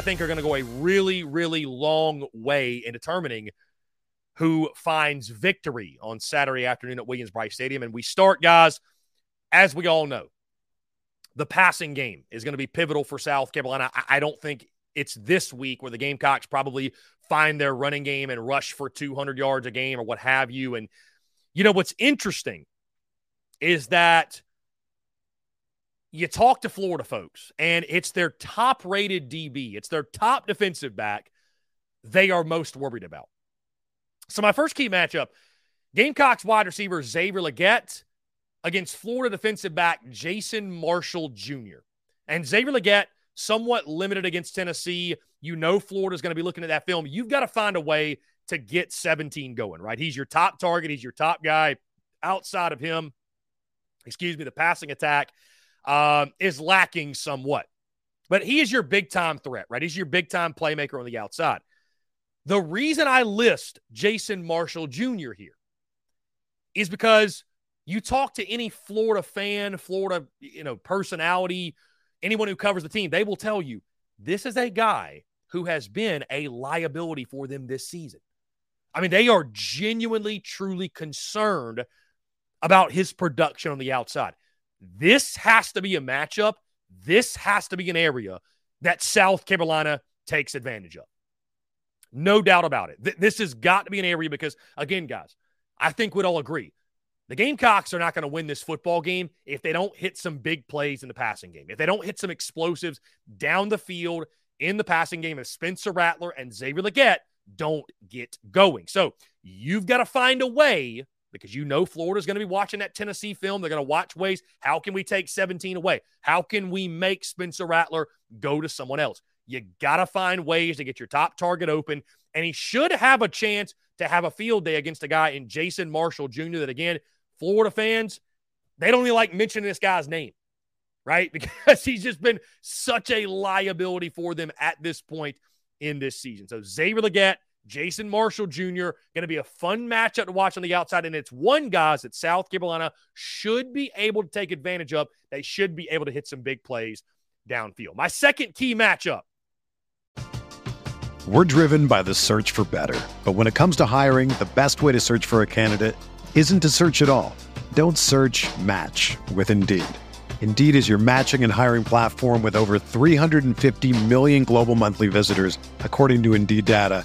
I think are going to go a really, really long way in determining who finds victory on Saturday afternoon at Williams Brice Stadium. And we start, guys, as we all know, the passing game is going to be pivotal for South Carolina. I, I don't think it's this week where the Gamecocks probably find their running game and rush for 200 yards a game or what have you. And, you know, what's interesting is that you talk to Florida folks, and it's their top rated DB, it's their top defensive back they are most worried about. So, my first key matchup Gamecocks wide receiver Xavier Legette against Florida defensive back Jason Marshall Jr. And Xavier Legette, somewhat limited against Tennessee. You know, Florida's going to be looking at that film. You've got to find a way to get 17 going, right? He's your top target, he's your top guy. Outside of him, excuse me, the passing attack um, is lacking somewhat. But he is your big time threat, right? He's your big time playmaker on the outside. The reason I list Jason Marshall Jr. here is because you talk to any Florida fan, Florida, you know, personality, anyone who covers the team, they will tell you this is a guy who has been a liability for them this season. I mean, they are genuinely, truly concerned about his production on the outside. This has to be a matchup. This has to be an area that South Carolina takes advantage of. No doubt about it. Th- this has got to be an area because, again, guys, I think we'd all agree the Gamecocks are not going to win this football game if they don't hit some big plays in the passing game. If they don't hit some explosives down the field in the passing game, if Spencer Rattler and Xavier Legette don't get going. So you've got to find a way because you know Florida's going to be watching that Tennessee film. They're going to watch ways. How can we take 17 away? How can we make Spencer Rattler go to someone else? You got to find ways to get your top target open. And he should have a chance to have a field day against a guy in Jason Marshall Jr. that, again, Florida fans, they don't even like mentioning this guy's name, right? Because he's just been such a liability for them at this point in this season. So Xavier Legette Jason Marshall Jr. going to be a fun matchup to watch on the outside. And it's one guys that South Carolina should be able to take advantage of. They should be able to hit some big plays downfield. My second key matchup. We're driven by the search for better. But when it comes to hiring, the best way to search for a candidate isn't to search at all. Don't search match with Indeed. Indeed is your matching and hiring platform with over 350 million global monthly visitors, according to Indeed data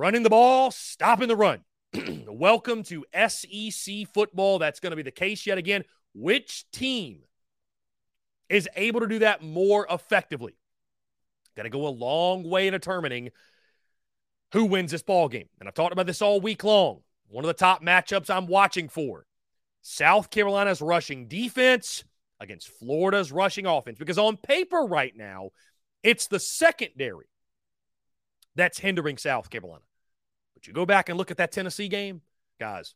running the ball, stopping the run. Welcome to SEC football. That's going to be the case yet again. Which team is able to do that more effectively? Going to go a long way in determining who wins this ball game. And I've talked about this all week long. One of the top matchups I'm watching for South Carolina's rushing defense against Florida's rushing offense. Because on paper right now, it's the secondary that's hindering South Carolina. But you go back and look at that Tennessee game, guys,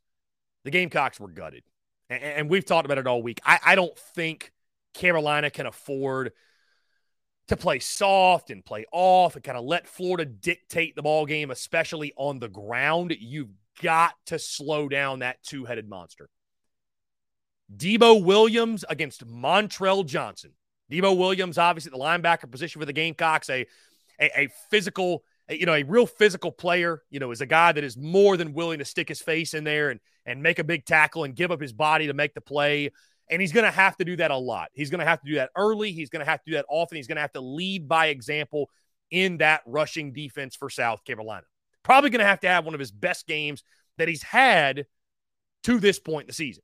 the Gamecocks were gutted. And, and we've talked about it all week. I, I don't think Carolina can afford to play soft and play off and kind of let Florida dictate the ball game, especially on the ground. You've got to slow down that two headed monster. Debo Williams against Montrell Johnson. Debo Williams, obviously the linebacker position for the Gamecocks, a, a, a physical, you know, a real physical player. You know, is a guy that is more than willing to stick his face in there and and make a big tackle and give up his body to make the play. And he's going to have to do that a lot. He's going to have to do that early. He's going to have to do that often. He's going to have to lead by example in that rushing defense for South Carolina. Probably going to have to have one of his best games that he's had to this point in the season.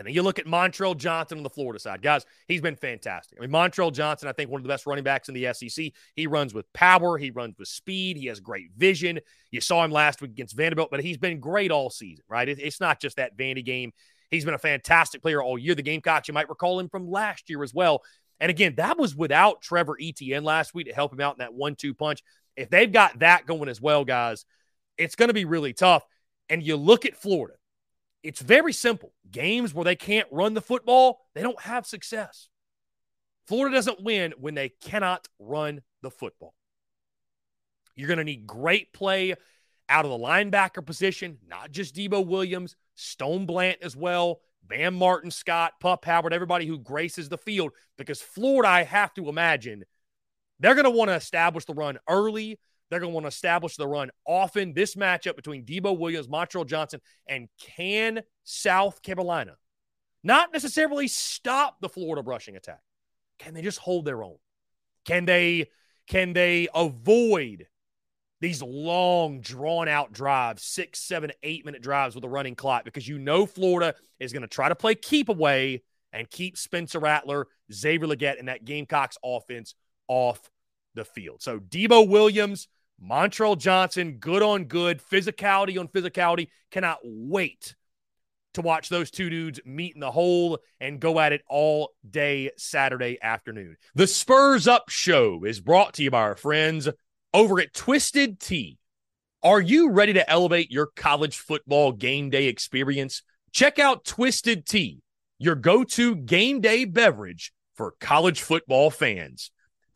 And then you look at Montrell Johnson on the Florida side. Guys, he's been fantastic. I mean, Montrell Johnson, I think one of the best running backs in the SEC. He runs with power, he runs with speed, he has great vision. You saw him last week against Vanderbilt, but he's been great all season, right? It's not just that Vandy game. He's been a fantastic player all year. The Gamecocks, you might recall him from last year as well. And again, that was without Trevor Etienne last week to help him out in that one two punch. If they've got that going as well, guys, it's going to be really tough. And you look at Florida, it's very simple. Games where they can't run the football, they don't have success. Florida doesn't win when they cannot run the football. You're going to need great play out of the linebacker position, not just Debo Williams, Stone Blant as well, Bam Martin Scott, Pup Howard, everybody who graces the field, because Florida, I have to imagine, they're going to want to establish the run early. They're going to want to establish the run often. This matchup between Debo Williams, Montrell Johnson, and can South Carolina not necessarily stop the Florida rushing attack? Can they just hold their own? Can they can they avoid these long, drawn out drives, six, seven, eight minute drives with a running clock? Because you know Florida is going to try to play keep away and keep Spencer Rattler, Xavier Legette, and that Gamecocks offense off the field. So Debo Williams, Montrell Johnson, good on good, physicality on physicality. Cannot wait to watch those two dudes meet in the hole and go at it all day Saturday afternoon. The Spurs Up Show is brought to you by our friends over at Twisted Tea. Are you ready to elevate your college football game day experience? Check out Twisted Tea, your go to game day beverage for college football fans.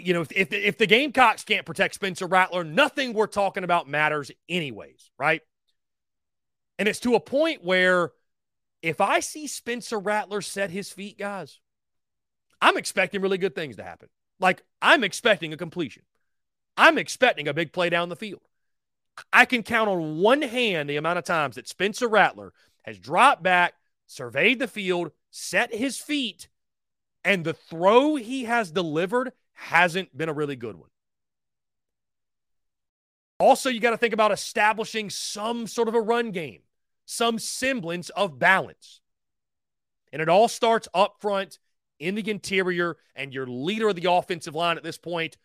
You know, if, if, if the Gamecocks can't protect Spencer Rattler, nothing we're talking about matters, anyways, right? And it's to a point where if I see Spencer Rattler set his feet, guys, I'm expecting really good things to happen. Like I'm expecting a completion. I'm expecting a big play down the field. I can count on one hand the amount of times that Spencer Rattler has dropped back, surveyed the field, set his feet, and the throw he has delivered hasn't been a really good one. Also, you got to think about establishing some sort of a run game, some semblance of balance. And it all starts up front in the interior, and your leader of the offensive line at this point,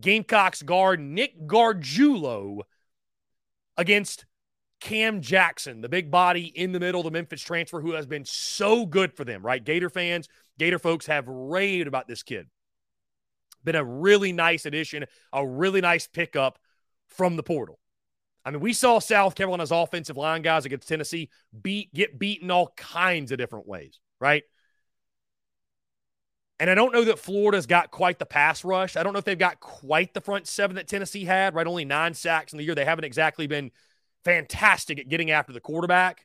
Gamecocks guard Nick Gargiulo against Cam Jackson, the big body in the middle, the Memphis transfer who has been so good for them, right? Gator fans, Gator folks have raved about this kid. Been a really nice addition, a really nice pickup from the portal. I mean, we saw South Carolina's offensive line guys against Tennessee beat get beaten all kinds of different ways, right? And I don't know that Florida's got quite the pass rush. I don't know if they've got quite the front seven that Tennessee had, right? Only nine sacks in the year. They haven't exactly been fantastic at getting after the quarterback.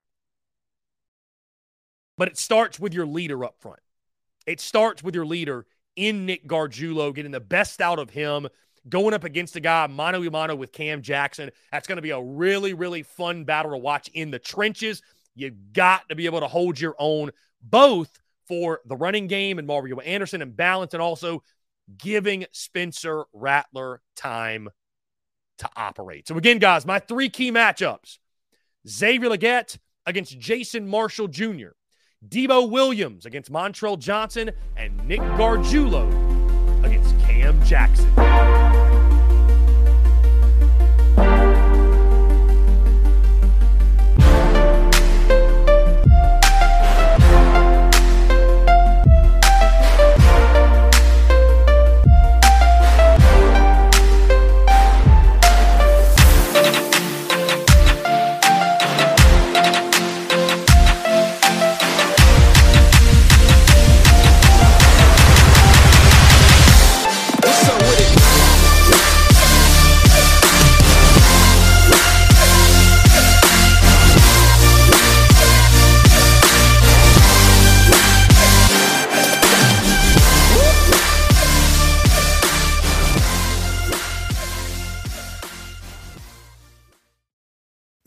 But it starts with your leader up front. It starts with your leader in Nick Gargiulo, getting the best out of him, going up against a guy mano a mano with Cam Jackson. That's going to be a really, really fun battle to watch in the trenches. You've got to be able to hold your own, both for the running game and Mario Anderson and balance, and also giving Spencer Rattler time to operate. So, again, guys, my three key matchups Xavier Legette against Jason Marshall Jr., Debo Williams against Montrell Johnson, and Nick Gargiulo against Cam Jackson.